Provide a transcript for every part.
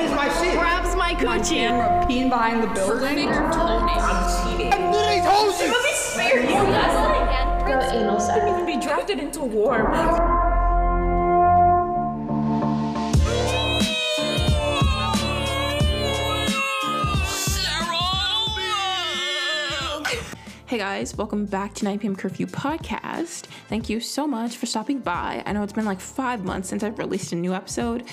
manage my shit. Grabs my coochie. Camera peeing behind the building. I'm cheating. I literally told you. Let me spare you. That's like The anal sac. even be drafted into war. Hey guys, welcome back to 9 p.m. Curfew Podcast. Thank you so much for stopping by. I know it's been like five months since I've released a new episode.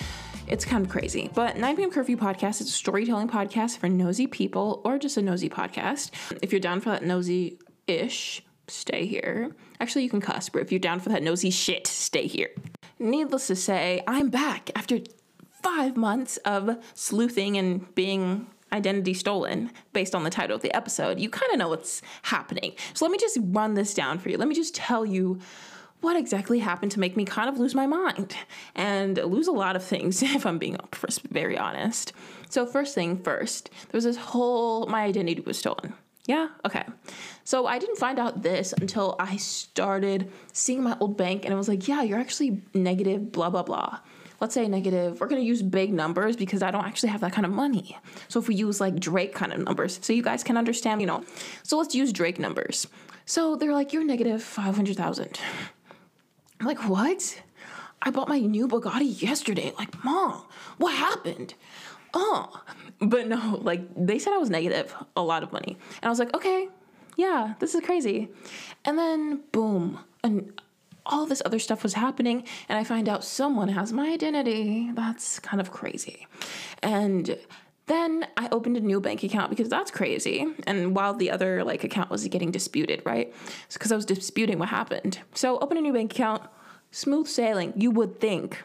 It's kind of crazy. But 9 p.m. Curfew Podcast is a storytelling podcast for nosy people or just a nosy podcast. If you're down for that nosy ish, stay here. Actually, you can cuss, but if you're down for that nosy shit, stay here. Needless to say, I'm back after five months of sleuthing and being identity stolen based on the title of the episode. You kind of know what's happening. So let me just run this down for you. Let me just tell you what exactly happened to make me kind of lose my mind and lose a lot of things, if I'm being very honest. So, first thing first, there was this whole my identity was stolen. Yeah? Okay. So I didn't find out this until I started seeing my old bank and it was like, yeah, you're actually negative, blah, blah, blah. Let's say negative, we're gonna use big numbers because I don't actually have that kind of money. So if we use like Drake kind of numbers, so you guys can understand, you know. So let's use Drake numbers. So they're like, you're negative 500,000. I'm like, what? I bought my new Bugatti yesterday. Like, mom, what happened? Oh, but no, like they said I was negative a lot of money. And I was like, okay, yeah, this is crazy. And then boom, and all this other stuff was happening, and I find out someone has my identity. That's kind of crazy. And then I opened a new bank account because that's crazy. And while the other like account was getting disputed, right? Because I was disputing what happened. So open a new bank account, smooth sailing. You would think.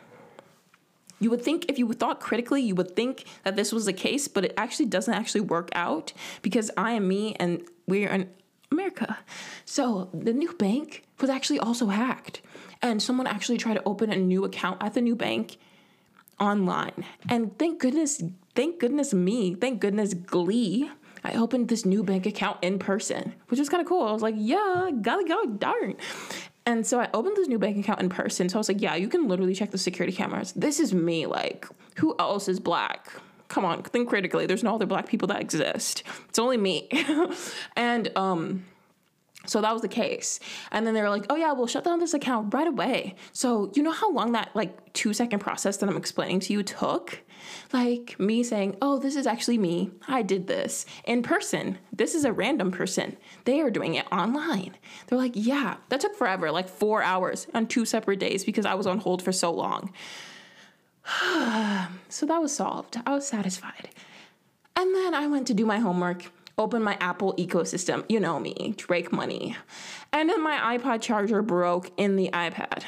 You would think if you thought critically, you would think that this was the case, but it actually doesn't actually work out because I am me and we're in America. So the new bank was actually also hacked. And someone actually tried to open a new account at the new bank online. And thank goodness, thank goodness me, thank goodness Glee. I opened this new bank account in person, which was kind of cool. I was like, yeah, gotta go, darn. And so I opened this new bank account in person. So I was like, yeah, you can literally check the security cameras. This is me. Like, who else is black? Come on, think critically. There's no other black people that exist. It's only me. and um so that was the case. And then they were like, oh, yeah, we'll shut down this account right away. So, you know how long that like two second process that I'm explaining to you took? Like me saying, oh, this is actually me. I did this in person. This is a random person. They are doing it online. They're like, yeah, that took forever, like four hours on two separate days because I was on hold for so long. so that was solved. I was satisfied. And then I went to do my homework open my Apple ecosystem. You know me, Drake money. And then my iPod charger broke in the iPad.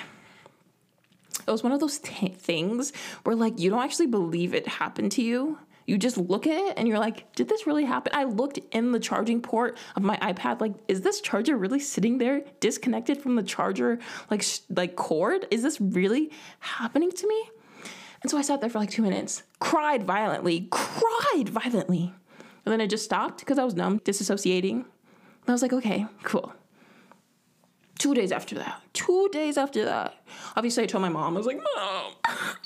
It was one of those t- things where, like, you don't actually believe it happened to you. You just look at it and you're like, did this really happen? I looked in the charging port of my iPad, like, is this charger really sitting there disconnected from the charger, like, sh- like cord? Is this really happening to me? And so I sat there for like two minutes, cried violently, cried violently. And then I just stopped because I was numb, disassociating. And I was like, okay, cool. Two days after that, two days after that, obviously I told my mom, I was like, Mom,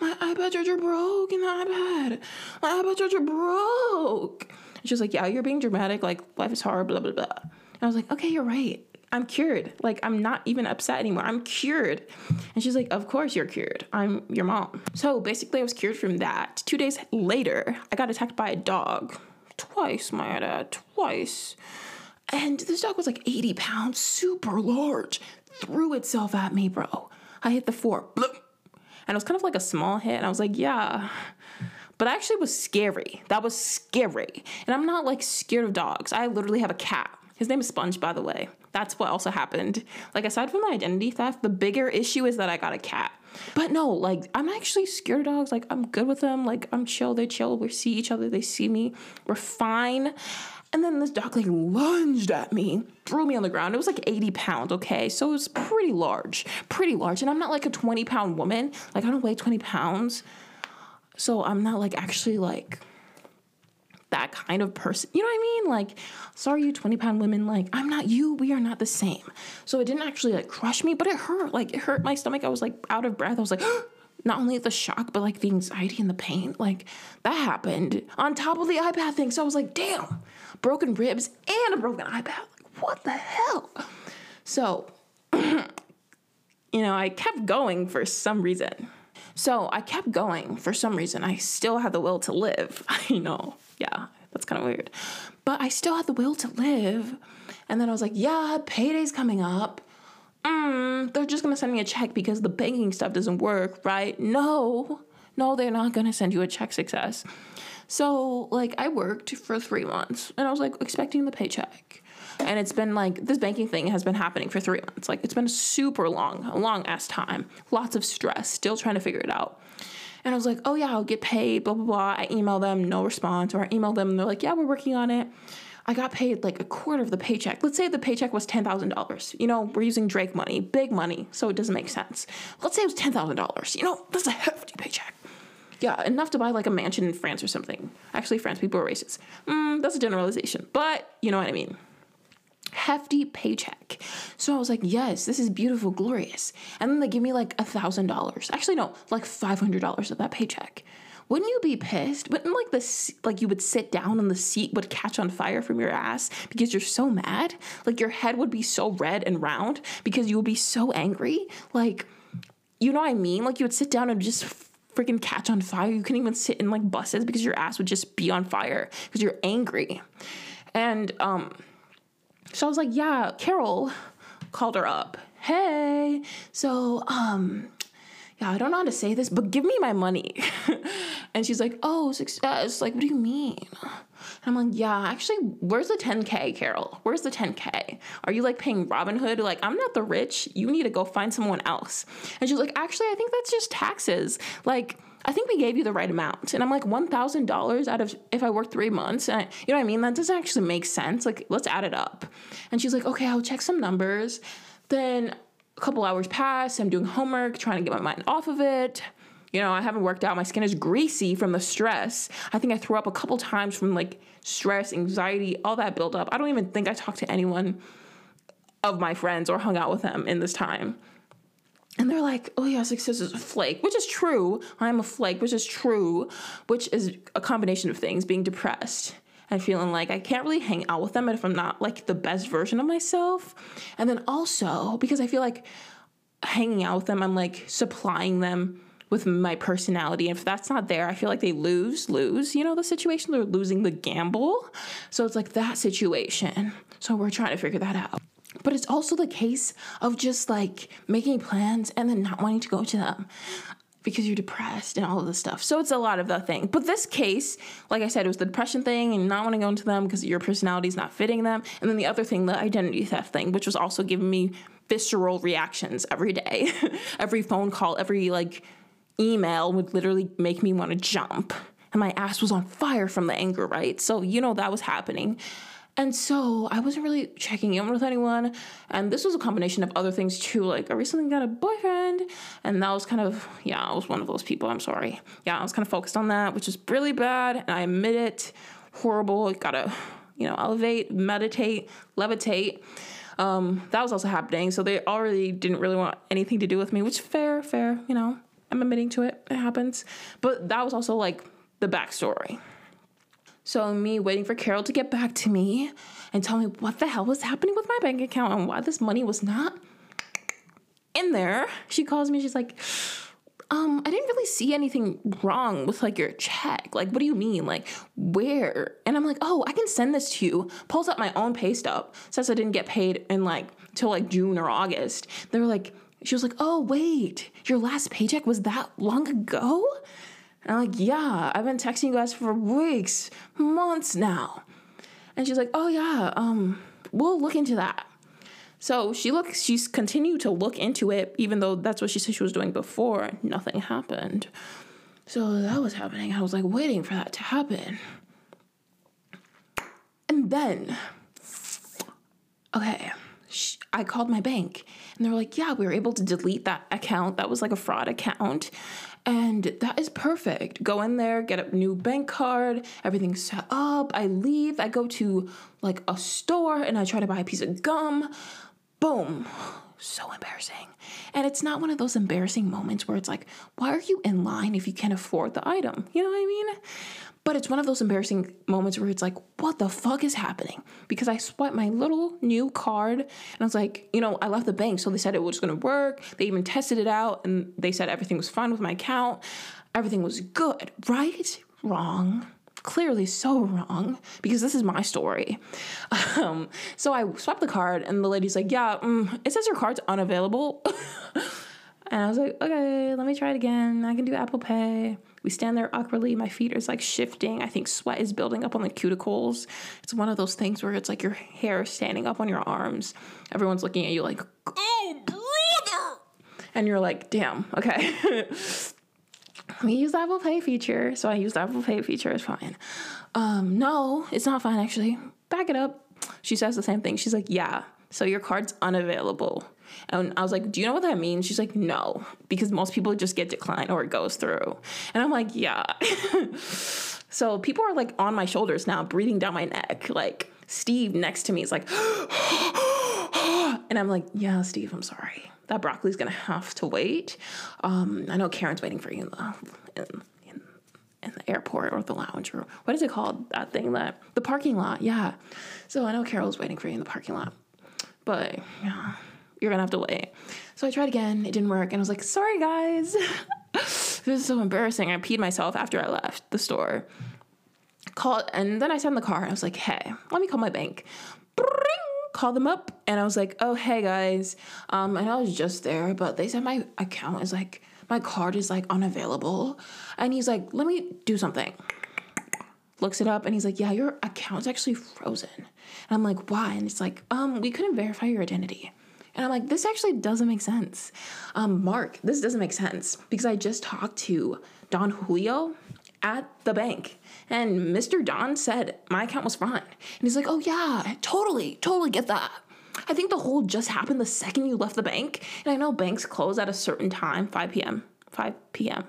my iPad charger broke in the iPad. My iPad charger broke. And she was like, yeah, you're being dramatic. Like, life is hard, blah, blah, blah. And I was like, okay, you're right. I'm cured. Like, I'm not even upset anymore. I'm cured. And she's like, Of course you're cured. I'm your mom. So basically, I was cured from that. Two days later, I got attacked by a dog. Twice, my dad, twice. And this dog was like 80 pounds, super large. Threw itself at me, bro. I hit the floor. And it was kind of like a small hit. And I was like, Yeah. But I actually was scary. That was scary. And I'm not like scared of dogs. I literally have a cat. His name is Sponge, by the way. That's what also happened. Like, aside from the identity theft, the bigger issue is that I got a cat. But no, like, I'm actually scared of dogs. Like, I'm good with them. Like, I'm chill. They're chill. We see each other. They see me. We're fine. And then this dog, like, lunged at me, threw me on the ground. It was like 80 pounds, okay? So it was pretty large. Pretty large. And I'm not like a 20 pound woman. Like, I don't weigh 20 pounds. So I'm not like actually like that kind of person. You know what I mean? Like, sorry, you 20 pound women, like, I'm not you. We are not the same. So it didn't actually like crush me, but it hurt. Like, it hurt my stomach. I was like out of breath. I was like, not only the shock, but like the anxiety and the pain, like that happened on top of the iPad thing. So I was like, damn, broken ribs and a broken iPad. Like, what the hell? So, you know, I kept going for some reason. So I kept going for some reason. I still had the will to live. I know, yeah, that's kind of weird. But I still had the will to live. And then I was like, yeah, payday's coming up mm, they're just gonna send me a check because the banking stuff doesn't work, right? No, no, they're not gonna send you a check success. So, like, I worked for three months and I was like expecting the paycheck. And it's been like this banking thing has been happening for three months. Like, it's been a super long, long ass time. Lots of stress, still trying to figure it out. And I was like, oh yeah, I'll get paid, blah, blah, blah. I email them, no response. Or I email them and they're like, yeah, we're working on it. I got paid like a quarter of the paycheck. Let's say the paycheck was $10,000. You know, we're using Drake money, big money, so it doesn't make sense. Let's say it was $10,000. You know, that's a hefty paycheck. Yeah, enough to buy like a mansion in France or something. Actually, France people are racist. Mm, that's a generalization, but you know what I mean. Hefty paycheck. So I was like, yes, this is beautiful, glorious. And then they give me like a thousand dollars. Actually, no, like five hundred dollars of that paycheck wouldn't you be pissed? Wouldn't like the like you would sit down and the seat would catch on fire from your ass because you're so mad? Like your head would be so red and round because you would be so angry. Like you know what I mean? Like you would sit down and just freaking catch on fire. You couldn't even sit in like buses because your ass would just be on fire because you're angry. And um so I was like, "Yeah, Carol called her up. Hey, so um yeah, I don't know how to say this, but give me my money. and she's like, oh, success. Like, what do you mean? And I'm like, yeah, actually, where's the 10K, Carol? Where's the 10K? Are you like paying Robinhood? Like, I'm not the rich. You need to go find someone else. And she's like, actually, I think that's just taxes. Like, I think we gave you the right amount. And I'm like, $1,000 out of if I work three months. And I, you know what I mean? That doesn't actually make sense. Like, let's add it up. And she's like, okay, I'll check some numbers. Then a couple hours pass. I'm doing homework, trying to get my mind off of it. You know, I haven't worked out. My skin is greasy from the stress. I think I threw up a couple times from like stress, anxiety, all that buildup. I don't even think I talked to anyone of my friends or hung out with them in this time. And they're like, oh yeah, success is a flake, which is true. I am a flake, which is true, which is a combination of things being depressed and feeling like I can't really hang out with them if I'm not like the best version of myself. And then also because I feel like hanging out with them, I'm like supplying them with my personality. And if that's not there, I feel like they lose, lose, you know, the situation. They're losing the gamble. So it's like that situation. So we're trying to figure that out. But it's also the case of just like making plans and then not wanting to go to them because you're depressed and all of this stuff. So it's a lot of the thing. But this case, like I said, it was the depression thing and not wanting to go into them because your personality is not fitting them. And then the other thing, the identity theft thing, which was also giving me visceral reactions every day. every phone call, every like email would literally make me want to jump. And my ass was on fire from the anger, right? So, you know, that was happening. And so I wasn't really checking in with anyone. And this was a combination of other things too. Like I recently got a boyfriend, and that was kind of, yeah, I was one of those people. I'm sorry. Yeah, I was kind of focused on that, which is really bad. And I admit it. Horrible. Gotta, you know, elevate, meditate, levitate. Um, that was also happening. So they already didn't really want anything to do with me, which fair, fair, you know. I'm admitting to it. It happens. But that was also like the backstory. So, me waiting for Carol to get back to me and tell me what the hell was happening with my bank account and why this money was not in there. She calls me, she's like, um, I didn't really see anything wrong with like your check. Like, what do you mean? Like, where? And I'm like, oh, I can send this to you. Pulls up my own pay stub. Says I didn't get paid in like till like June or August. They were like, she was like, oh, wait, your last paycheck was that long ago? And I'm like, yeah, I've been texting you guys for weeks, months now. And she's like, oh yeah, um, we'll look into that. So she looks, she's continued to look into it, even though that's what she said she was doing before. Nothing happened. So that was happening. I was like waiting for that to happen. And then, okay, I called my bank and they were like, yeah, we were able to delete that account. That was like a fraud account. And that is perfect. Go in there, get a new bank card, everything's set up. I leave, I go to like a store and I try to buy a piece of gum. Boom. so embarrassing. And it's not one of those embarrassing moments where it's like, why are you in line if you can't afford the item? You know what I mean? But it's one of those embarrassing moments where it's like, what the fuck is happening? Because I swiped my little new card and I was like, you know, I left the bank. So they said it was gonna work. They even tested it out and they said everything was fine with my account. Everything was good, right? Wrong clearly so wrong because this is my story. Um, so I swiped the card, and the lady's like, "Yeah, mm, it says your card's unavailable." and I was like, "Okay, let me try it again. I can do Apple Pay." We stand there awkwardly. My feet are like shifting. I think sweat is building up on the cuticles. It's one of those things where it's like your hair standing up on your arms. Everyone's looking at you like, "Oh, brother!" And you're like, "Damn, okay." we use the Apple Pay feature. So I use the Apple Pay feature. It's fine. Um, no, it's not fine actually. Back it up. She says the same thing. She's like, yeah. So your card's unavailable. And I was like, do you know what that means? She's like, no, because most people just get declined or it goes through. And I'm like, yeah. so people are like on my shoulders now, breathing down my neck. Like Steve next to me is like, and I'm like, yeah, Steve, I'm sorry that broccoli's gonna have to wait. Um, I know Karen's waiting for you in the in, in, in, the airport or the lounge or what is it called? That thing that the parking lot. Yeah. So I know Carol's waiting for you in the parking lot, but yeah, you're gonna have to wait. So I tried again. It didn't work, and I was like, sorry guys. this is so embarrassing. I peed myself after I left the store. Called and then I sat in the car. I was like, hey, let me call my bank Call them up and I was like, oh, hey guys. Um, and I was just there, but they said my account is like, my card is like unavailable. And he's like, let me do something. Looks it up and he's like, yeah, your account's actually frozen. And I'm like, why? And it's like, um, we couldn't verify your identity. And I'm like, this actually doesn't make sense. Um, Mark, this doesn't make sense because I just talked to Don Julio at the bank. And Mr. Don said my account was fine. And he's like, oh, yeah, totally, totally get that. I think the whole just happened the second you left the bank. And I know banks close at a certain time, 5 p.m., 5 p.m.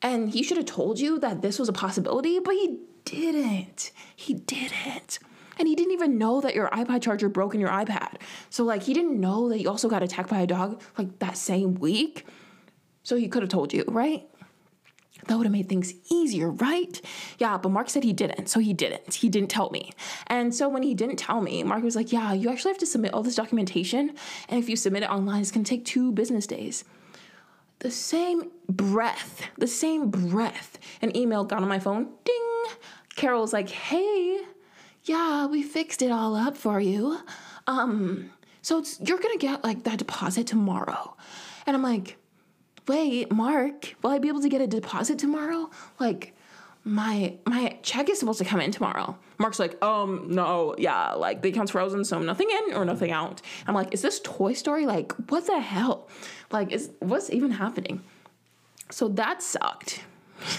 And he should have told you that this was a possibility, but he didn't. He didn't. And he didn't even know that your iPod charger broke in your iPad. So, like, he didn't know that you also got attacked by a dog, like, that same week. So he could have told you, right? That would have made things easier, right? Yeah, but Mark said he didn't, so he didn't. He didn't tell me. And so when he didn't tell me, Mark was like, Yeah, you actually have to submit all this documentation. And if you submit it online, it's gonna take two business days. The same breath, the same breath, an email got on my phone. Ding! Carol's like, Hey, yeah, we fixed it all up for you. Um, so you're gonna get like that deposit tomorrow. And I'm like, wait, Mark, will I be able to get a deposit tomorrow? Like, my my check is supposed to come in tomorrow. Mark's like, um, no, yeah, like the account's frozen, so nothing in or nothing out. I'm like, is this Toy Story? Like, what the hell? Like, is what's even happening? So that sucked.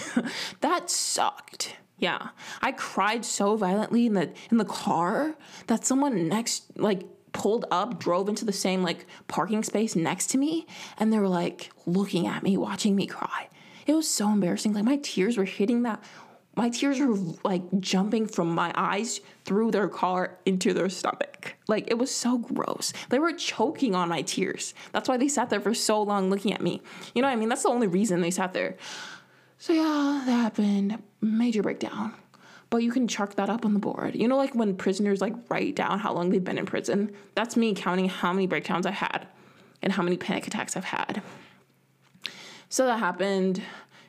that sucked. Yeah, I cried so violently in the in the car that someone next like pulled up, drove into the same like parking space next to me, and they were like looking at me, watching me cry. It was so embarrassing. Like my tears were hitting that my tears were like jumping from my eyes through their car into their stomach. Like it was so gross. They were choking on my tears. That's why they sat there for so long looking at me. You know what I mean? That's the only reason they sat there. So yeah, that happened. Major breakdown but you can chalk that up on the board. You know, like when prisoners like write down how long they've been in prison. That's me counting how many breakdowns I had and how many panic attacks I've had. So that happened.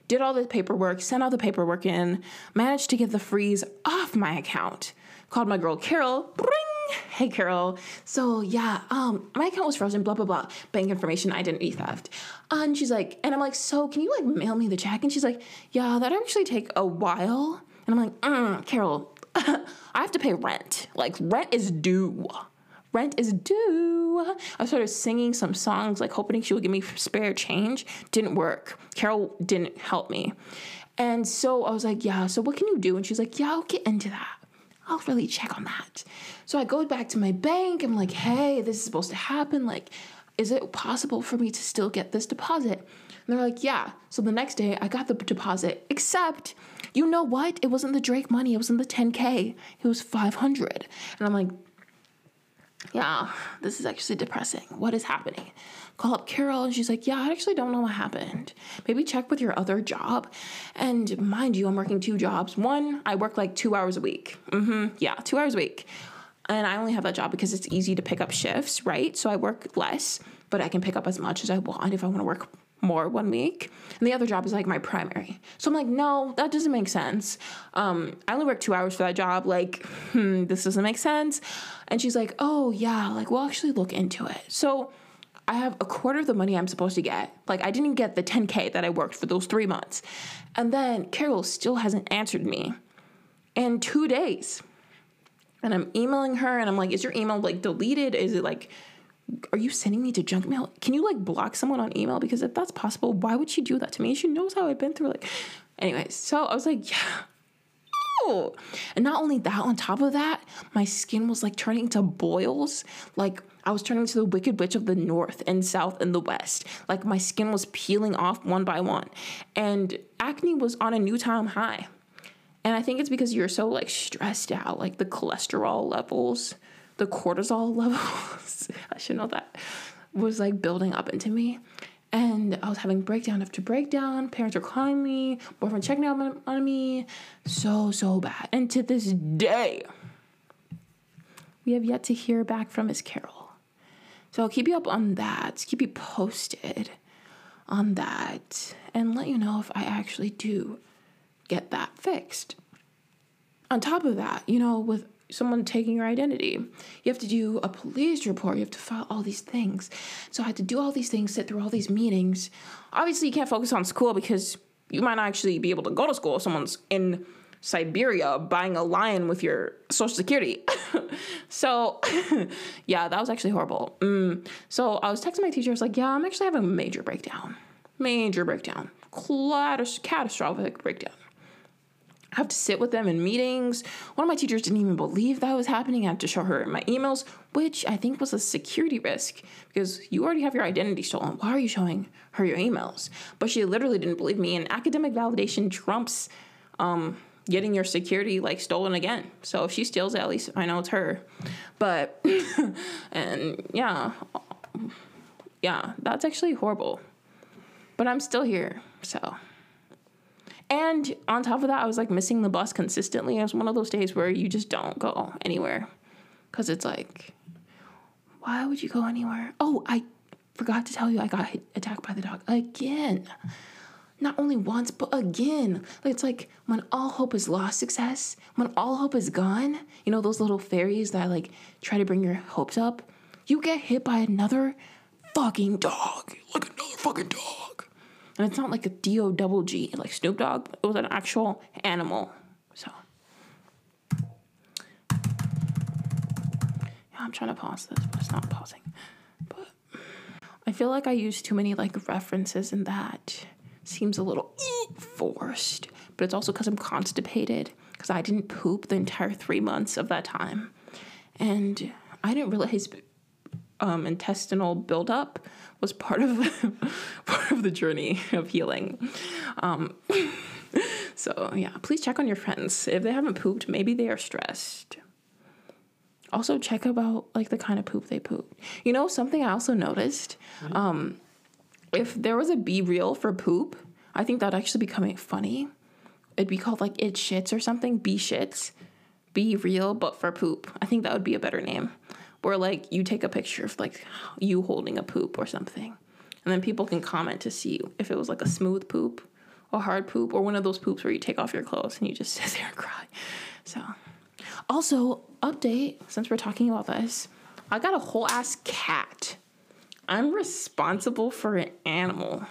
Did all the paperwork, sent all the paperwork in, managed to get the freeze off my account. Called my girl Carol. Bring! Hey Carol. So yeah, um, my account was frozen. Blah blah blah. Bank information identity theft. And she's like, and I'm like, so can you like mail me the check? And she's like, yeah, that actually take a while. And I'm like, mm, Carol, I have to pay rent. Like, rent is due. Rent is due. I started singing some songs, like hoping she would give me spare change. Didn't work. Carol didn't help me. And so I was like, yeah, so what can you do? And she's like, yeah, I'll get into that. I'll really check on that. So I go back to my bank. I'm like, hey, this is supposed to happen. Like, is it possible for me to still get this deposit? And they're like, yeah. So the next day I got the deposit, except you know what? It wasn't the Drake money. It wasn't the 10K. It was 500. And I'm like, yeah, this is actually depressing. What is happening? Call up Carol and she's like, yeah, I actually don't know what happened. Maybe check with your other job. And mind you, I'm working two jobs. One, I work like two hours a week. Mm-hmm. Yeah, two hours a week. And I only have that job because it's easy to pick up shifts, right? So I work less, but I can pick up as much as I want if I want to work more one week. And the other job is like my primary. So I'm like, no, that doesn't make sense. Um, I only work two hours for that job. Like, hmm, this doesn't make sense. And she's like, oh, yeah, like, we'll actually look into it. So I have a quarter of the money I'm supposed to get. Like, I didn't get the 10K that I worked for those three months. And then Carol still hasn't answered me in two days. And I'm emailing her and I'm like, is your email like deleted? Is it like, are you sending me to junk mail? Can you like block someone on email? Because if that's possible, why would she do that to me? She knows how I've been through like anyways. So I was like, yeah. Oh. And not only that, on top of that, my skin was like turning to boils. Like I was turning to the wicked witch of the north and south and the west. Like my skin was peeling off one by one. And acne was on a new time high. And I think it's because you're so like stressed out, like the cholesterol levels, the cortisol levels, I should know that, was like building up into me. And I was having breakdown after breakdown. Parents were calling me, boyfriend checking out on, on me. So, so bad. And to this day, we have yet to hear back from Miss Carol. So I'll keep you up on that, keep you posted on that, and let you know if I actually do get that fixed. On top of that, you know, with someone taking your identity, you have to do a police report, you have to file all these things. So I had to do all these things, sit through all these meetings. Obviously, you can't focus on school because you might not actually be able to go to school if someone's in Siberia buying a lion with your social security. so, yeah, that was actually horrible. Mm. So I was texting my teacher. I was like, "Yeah, I'm actually having a major breakdown, major breakdown, catastrophic breakdown." I have to sit with them in meetings. One of my teachers didn't even believe that was happening. I had to show her my emails, which I think was a security risk because you already have your identity stolen. Why are you showing her your emails? But she literally didn't believe me, and academic validation trumps um, getting your security like stolen again. So if she steals at least I know it's her. But, and yeah, yeah, that's actually horrible. But I'm still here, so. And on top of that, I was like missing the bus consistently. It was one of those days where you just don't go anywhere. Because it's like, why would you go anywhere? Oh, I forgot to tell you, I got attacked by the dog again. Not only once, but again. It's like when all hope is lost, success, when all hope is gone, you know, those little fairies that like try to bring your hopes up, you get hit by another fucking dog. Like another fucking dog. And it's not like a D O double G, like Snoop Dogg. It was an actual animal. So. Yeah, I'm trying to pause this, but it's not pausing. But I feel like I use too many like references in that. Seems a little forced. But it's also because I'm constipated. Because I didn't poop the entire three months of that time. And I didn't realize um, intestinal buildup was part of part of the journey of healing. Um, so yeah, please check on your friends if they haven't pooped. Maybe they are stressed. Also check about like the kind of poop they poop. You know something I also noticed. Um, if there was a BeReal for poop, I think that'd actually be coming funny. It'd be called like it shits or something. Be shits. Be real, but for poop. I think that would be a better name where like you take a picture of like you holding a poop or something and then people can comment to see if it was like a smooth poop or hard poop or one of those poops where you take off your clothes and you just sit there and cry so also update since we're talking about this i got a whole ass cat i'm responsible for an animal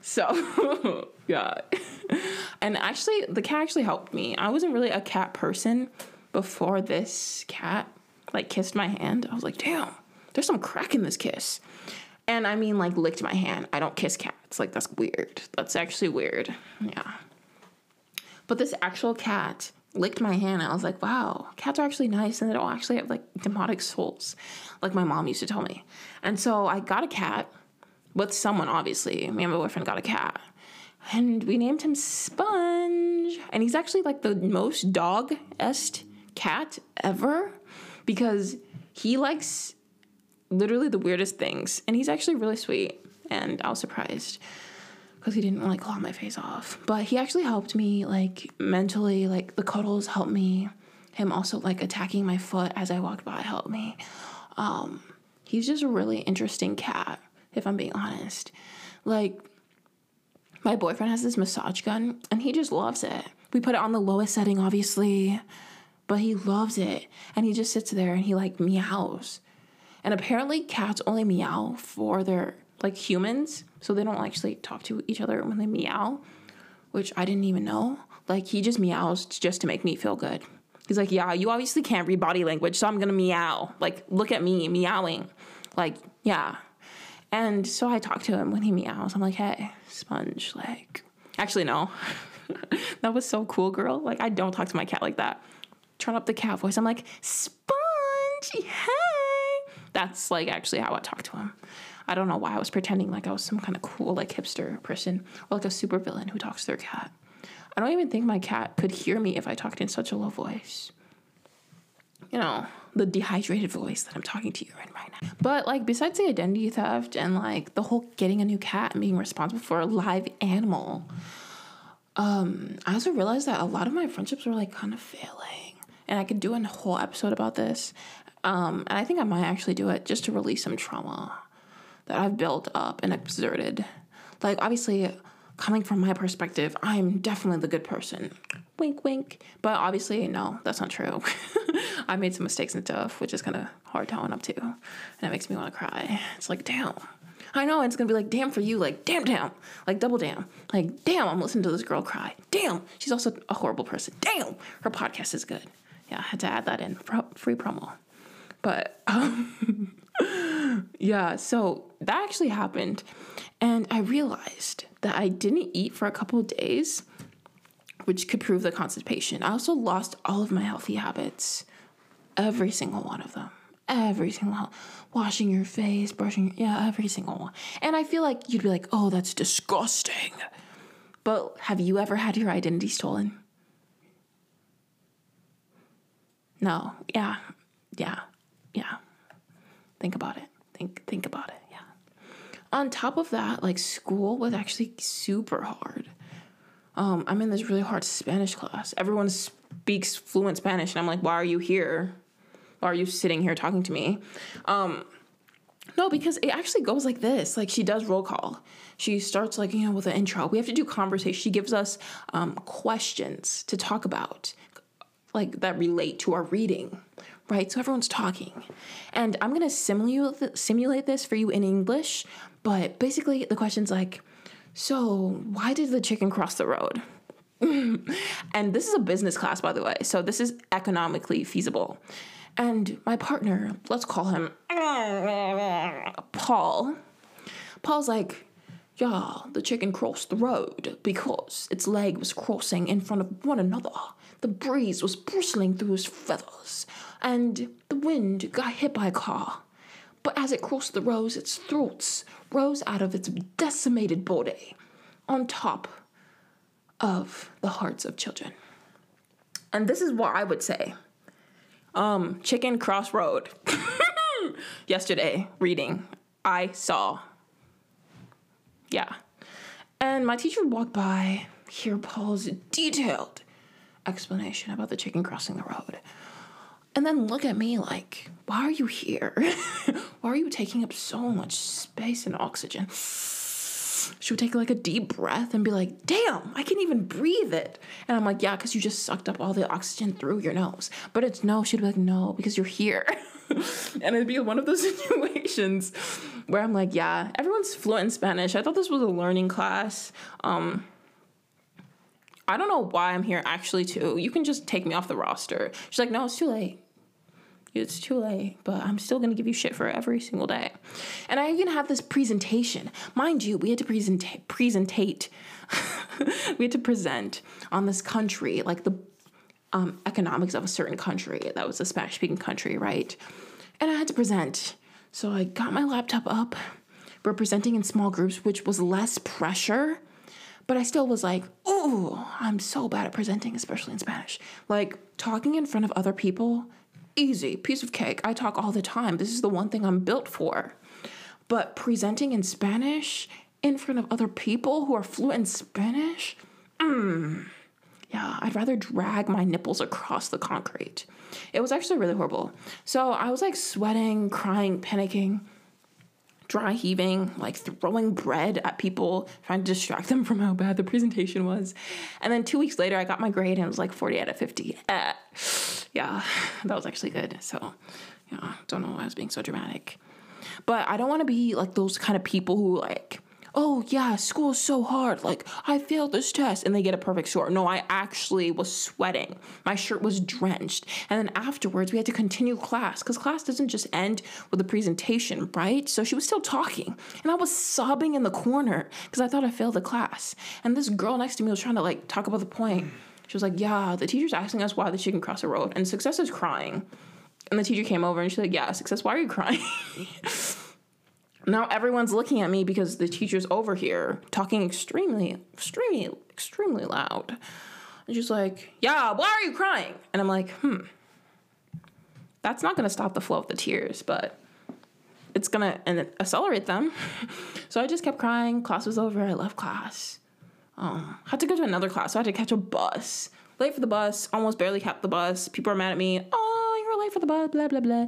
so yeah and actually the cat actually helped me i wasn't really a cat person before this cat like kissed my hand. I was like, damn, there's some crack in this kiss. And I mean, like, licked my hand. I don't kiss cats. Like, that's weird. That's actually weird. Yeah. But this actual cat licked my hand. I was like, wow, cats are actually nice and they don't actually have like demonic souls, like my mom used to tell me. And so I got a cat with someone, obviously. Me and my boyfriend got a cat. And we named him Sponge. And he's actually like the most dog est cat ever because he likes literally the weirdest things, and he's actually really sweet. And I was surprised because he didn't like claw my face off. But he actually helped me like mentally, like the cuddles helped me. Him also like attacking my foot as I walked by helped me. Um, he's just a really interesting cat, if I'm being honest. Like my boyfriend has this massage gun and he just loves it. We put it on the lowest setting, obviously, but he loves it. And he just sits there and he like meows. And apparently, cats only meow for their like humans, so they don't actually talk to each other when they meow, which I didn't even know. Like he just meows just to make me feel good. He's like, yeah, you obviously can't read body language, so I'm gonna meow. Like, look at me meowing. Like, yeah. And so I talk to him when he meows. I'm like, hey, sponge, like, actually, no. that was so cool, girl. Like, I don't talk to my cat like that. Turn up the cat voice. I'm like, sponge, hey. That's like actually how I talk to him. I don't know why I was pretending like I was some kind of cool, like hipster person or like a supervillain who talks to their cat. I don't even think my cat could hear me if I talked in such a low voice. You know, the dehydrated voice that I'm talking to you in right now. But like besides the identity theft and like the whole getting a new cat and being responsible for a live animal, um, I also realized that a lot of my friendships were like kind of failing. And I could do a whole episode about this. Um, and I think I might actually do it just to release some trauma that I've built up and exerted. Like obviously coming from my perspective, I'm definitely the good person. Wink, wink. But obviously, no, that's not true. I made some mistakes and stuff, which is kind of hard to own up to. And it makes me want to cry. It's like, damn. I know it's gonna be like, damn for you, like, damn, damn, like, double damn. Like, damn, I'm listening to this girl cry. Damn, she's also a horrible person. Damn, her podcast is good. Yeah, I had to add that in. Free promo. But, um, yeah, so that actually happened. And I realized that I didn't eat for a couple days, which could prove the constipation. I also lost all of my healthy habits, every single one of them. Every single one. Washing your face, brushing, your, yeah, every single one. And I feel like you'd be like, oh, that's disgusting. But have you ever had your identity stolen? No. Yeah. Yeah. Yeah. Think about it. Think think about it yeah on top of that, like school was actually super hard. Um, I'm in this really hard Spanish class. Everyone speaks fluent Spanish, and I'm like, why are you here? Why are you sitting here talking to me? Um, no, because it actually goes like this. Like she does roll call. She starts like you know with an intro. We have to do conversation. She gives us um, questions to talk about, like that relate to our reading right? So everyone's talking. And I'm gonna simulate simulate this for you in English, but basically, the question's like, so why did the chicken cross the road? and this is a business class, by the way, so this is economically feasible. And my partner, let's call him Paul. Paul's like, yeah, the chicken crossed the road because its leg was crossing in front of one another. The breeze was bristling through his feathers, and the wind got hit by a car. But as it crossed the road, its throats rose out of its decimated body on top of the hearts of children. And this is what I would say. Um, Chicken Crossroad. Yesterday, reading, I saw. Yeah. And my teacher walked by, hear Paul's detailed explanation about the chicken crossing the road, and then look at me like, why are you here? why are you taking up so much space and oxygen? She would take like a deep breath and be like, damn, I can't even breathe it. And I'm like, yeah, because you just sucked up all the oxygen through your nose. But it's no, she'd be like, no, because you're here. and it'd be one of those situations where I'm like, yeah, everyone's fluent in Spanish. I thought this was a learning class. Um, I don't know why I'm here actually too. You can just take me off the roster. She's like, no, it's too late it's too late, but I'm still gonna give you shit for every single day. And I even have this presentation. Mind you, we had to present presentate. we had to present on this country, like the um, economics of a certain country that was a Spanish speaking country, right? And I had to present. So I got my laptop up, representing in small groups, which was less pressure. But I still was like, oh, I'm so bad at presenting, especially in Spanish. Like talking in front of other people easy, piece of cake. I talk all the time. This is the one thing I'm built for. But presenting in Spanish in front of other people who are fluent in Spanish, mm, yeah, I'd rather drag my nipples across the concrete. It was actually really horrible. So I was like sweating, crying, panicking dry heaving, like throwing bread at people, trying to distract them from how bad the presentation was. And then two weeks later, I got my grade and it was like 40 out of 50. Uh, yeah, that was actually good. So, yeah, don't know why I was being so dramatic. But I don't want to be like those kind of people who like oh yeah, school's so hard. Like I failed this test and they get a perfect score. No, I actually was sweating. My shirt was drenched. And then afterwards we had to continue class because class doesn't just end with a presentation, right? So she was still talking and I was sobbing in the corner because I thought I failed the class. And this girl next to me was trying to like talk about the point. She was like, yeah, the teacher's asking us why the chicken crossed the road and success is crying. And the teacher came over and she's like, yeah, success, why are you crying? now everyone's looking at me because the teacher's over here talking extremely, extremely, extremely loud. And she's like, Yeah, why are you crying? And I'm like, Hmm, that's not gonna stop the flow of the tears, but it's gonna accelerate them. so I just kept crying. Class was over. I left class. Um, had to go to another class. So I had to catch a bus. Late for the bus. Almost barely kept the bus. People are mad at me. Oh, you were late for the bus. Blah blah blah.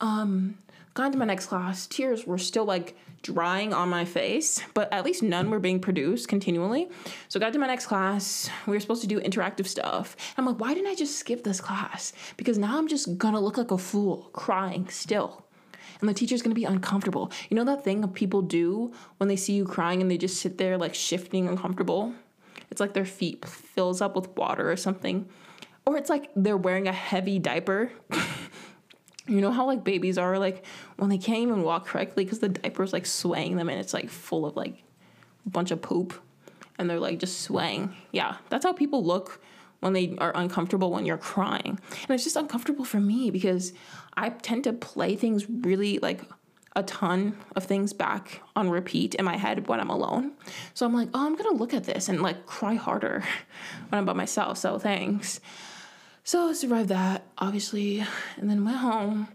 Um, Got into my next class, tears were still like drying on my face, but at least none were being produced continually. So got to my next class. We were supposed to do interactive stuff. I'm like, why didn't I just skip this class? Because now I'm just gonna look like a fool, crying still. And the teacher's gonna be uncomfortable. You know that thing people do when they see you crying and they just sit there like shifting uncomfortable? It's like their feet fills up with water or something. Or it's like they're wearing a heavy diaper. You know how like babies are like when they can't even walk correctly because the diaper's like swaying them and it's like full of like a bunch of poop and they're like just swaying. Yeah, that's how people look when they are uncomfortable when you're crying. And it's just uncomfortable for me because I tend to play things really like a ton of things back on repeat in my head when I'm alone. So I'm like, oh, I'm gonna look at this and like cry harder when I'm by myself. So thanks. So I survived that, obviously, and then went home.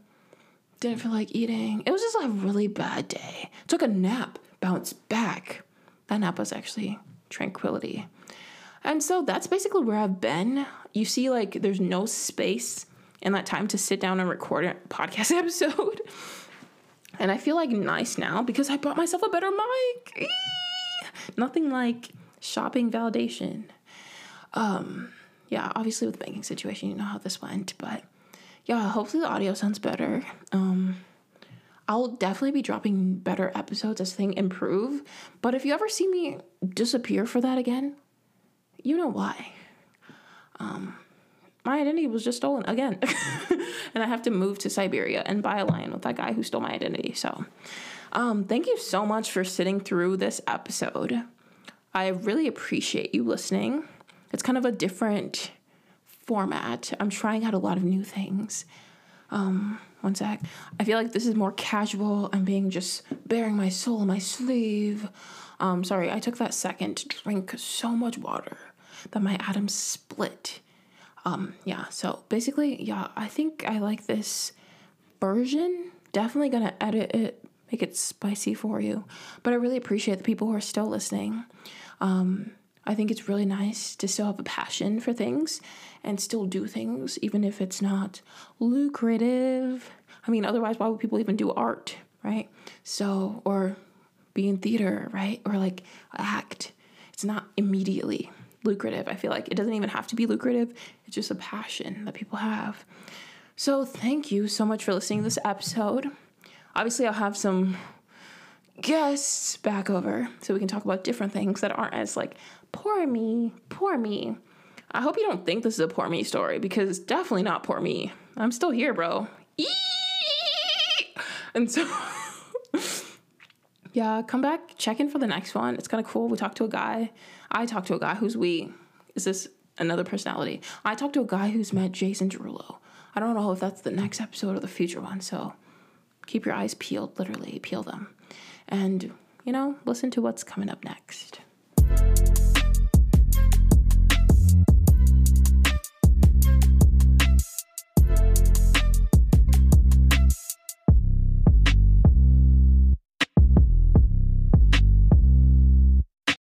Didn't feel like eating. It was just a really bad day. Took a nap, bounced back. That nap was actually tranquility. And so that's basically where I've been. You see, like, there's no space in that time to sit down and record a podcast episode. And I feel like nice now because I bought myself a better mic. Nothing like shopping validation. Um, yeah, obviously with the banking situation, you know how this went, but yeah, hopefully the audio sounds better. Um, I'll definitely be dropping better episodes as things improve. But if you ever see me disappear for that again, you know why. Um, my identity was just stolen again. and I have to move to Siberia and buy a lion with that guy who stole my identity. So, um, thank you so much for sitting through this episode. I really appreciate you listening. It's kind of a different format. I'm trying out a lot of new things. Um, one sec. I feel like this is more casual. I'm being just bearing my soul in my sleeve. Um, sorry, I took that second to drink so much water that my atoms split. Um, yeah, so basically, yeah, I think I like this version. Definitely gonna edit it, make it spicy for you. But I really appreciate the people who are still listening. Um, I think it's really nice to still have a passion for things and still do things, even if it's not lucrative. I mean, otherwise, why would people even do art, right? So, or be in theater, right? Or like act. It's not immediately lucrative. I feel like it doesn't even have to be lucrative, it's just a passion that people have. So, thank you so much for listening to this episode. Obviously, I'll have some guests back over so we can talk about different things that aren't as like poor me, poor me. I hope you don't think this is a poor me story because it's definitely not poor me. I'm still here, bro. Eee! And so, yeah, come back, check in for the next one. It's kind of cool. We talked to a guy. I talked to a guy who's we. Is this another personality? I talked to a guy who's met Jason Derulo. I don't know if that's the next episode or the future one, so keep your eyes peeled, literally, peel them. And, you know, listen to what's coming up next.